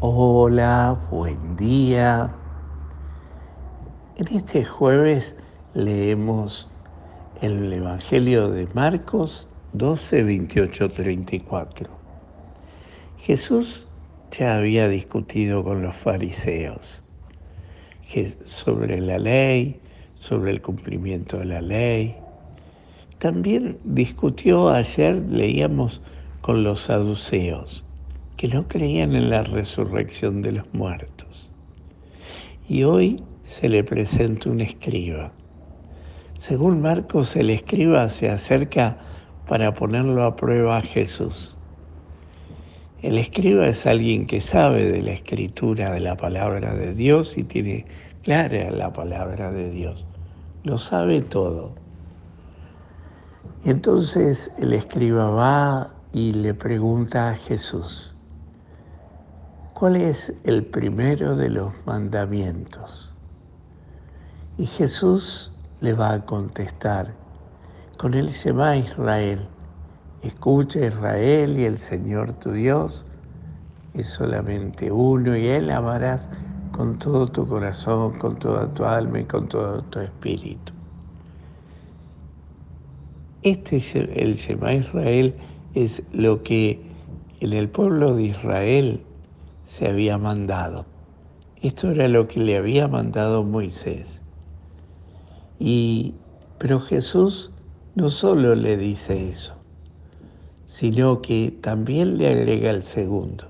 Hola, buen día. En este jueves leemos el Evangelio de Marcos 12, 28, 34. Jesús ya había discutido con los fariseos sobre la ley, sobre el cumplimiento de la ley. También discutió ayer, leíamos, con los saduceos que no creían en la resurrección de los muertos. Y hoy se le presenta un escriba. Según Marcos, el escriba se acerca para ponerlo a prueba a Jesús. El escriba es alguien que sabe de la escritura de la palabra de Dios y tiene clara la palabra de Dios. Lo sabe todo. Entonces el escriba va y le pregunta a Jesús, ¿Cuál es el primero de los mandamientos? Y Jesús le va a contestar, con él se va Israel. Escucha Israel y el Señor tu Dios es solamente uno y Él amarás con todo tu corazón, con toda tu alma y con todo tu espíritu. Este es el Shema Israel es lo que en el pueblo de Israel se había mandado. Esto era lo que le había mandado Moisés. Y, pero Jesús no solo le dice eso, sino que también le agrega el segundo.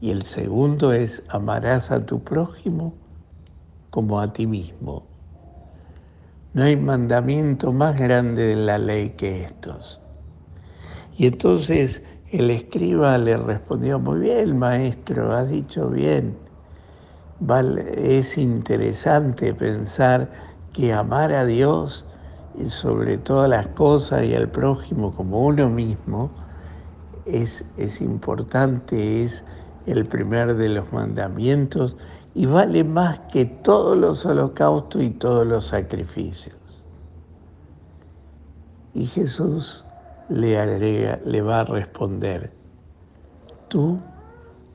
Y el segundo es amarás a tu prójimo como a ti mismo. No hay mandamiento más grande de la ley que estos. Y entonces el escriba le respondió, muy bien, maestro, has dicho bien. es interesante pensar que amar a Dios y sobre todas las cosas y al prójimo como uno mismo es, es importante, es el primer de los mandamientos y vale más que todos los holocaustos y todos los sacrificios. Y Jesús le agrega, le va a responder, tú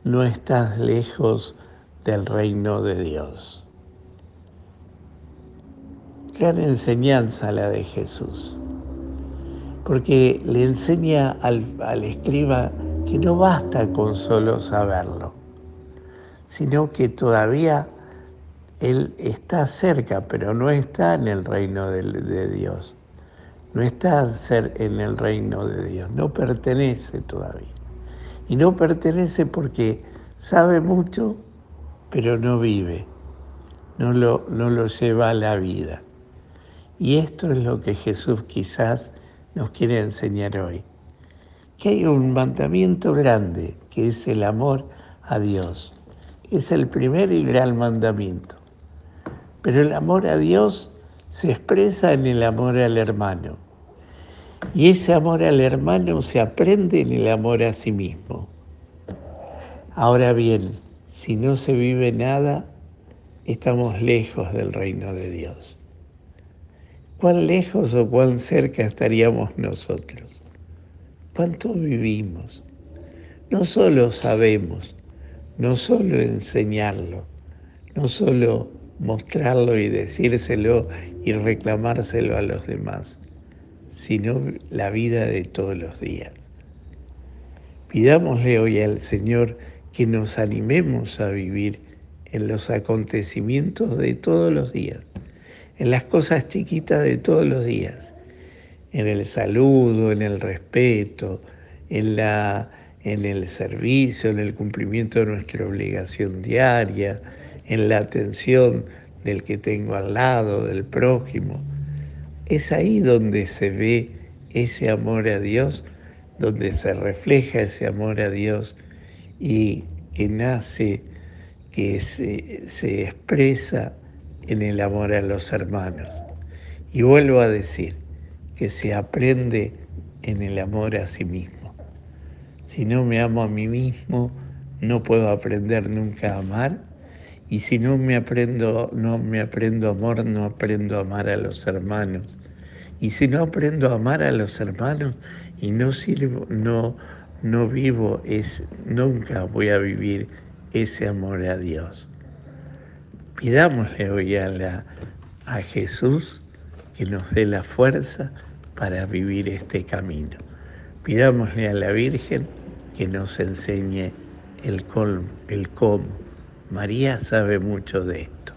no estás lejos del reino de Dios. Gran enseñanza la de Jesús, porque le enseña al, al escriba que no basta con solo saberlo, sino que todavía él está cerca, pero no está en el reino de, de Dios no está en el reino de Dios, no pertenece todavía. Y no pertenece porque sabe mucho, pero no vive, no lo, no lo lleva a la vida. Y esto es lo que Jesús quizás nos quiere enseñar hoy. Que hay un mandamiento grande, que es el amor a Dios. Es el primer y gran mandamiento. Pero el amor a Dios se expresa en el amor al hermano. Y ese amor al hermano se aprende en el amor a sí mismo. Ahora bien, si no se vive nada, estamos lejos del reino de Dios. ¿Cuán lejos o cuán cerca estaríamos nosotros? ¿Cuánto vivimos? No solo sabemos, no solo enseñarlo, no solo mostrarlo y decírselo y reclamárselo a los demás, sino la vida de todos los días. Pidámosle hoy al Señor que nos animemos a vivir en los acontecimientos de todos los días, en las cosas chiquitas de todos los días, en el saludo, en el respeto, en, la, en el servicio, en el cumplimiento de nuestra obligación diaria, en la atención del que tengo al lado, del prójimo es ahí donde se ve ese amor a Dios, donde se refleja ese amor a Dios y que nace, que se, expresa en el amor a los hermanos. Y vuelvo a decir que se aprende en el amor a sí mismo. Si no me amo a mí mismo, no puedo aprender nunca a amar. Y si no me aprendo, no me aprendo amor, no aprendo a amar a los hermanos. Y si no aprendo a amar a los hermanos y no sirvo, no, no vivo, es, nunca voy a vivir ese amor a Dios. Pidámosle hoy a, la, a Jesús que nos dé la fuerza para vivir este camino. Pidámosle a la Virgen que nos enseñe el, el cómo. María sabe mucho de esto.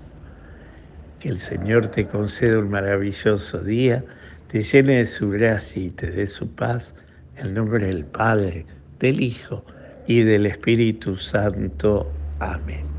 Que el Señor te conceda un maravilloso día, te llene de su gracia y te dé su paz. En nombre del Padre, del Hijo y del Espíritu Santo. Amén.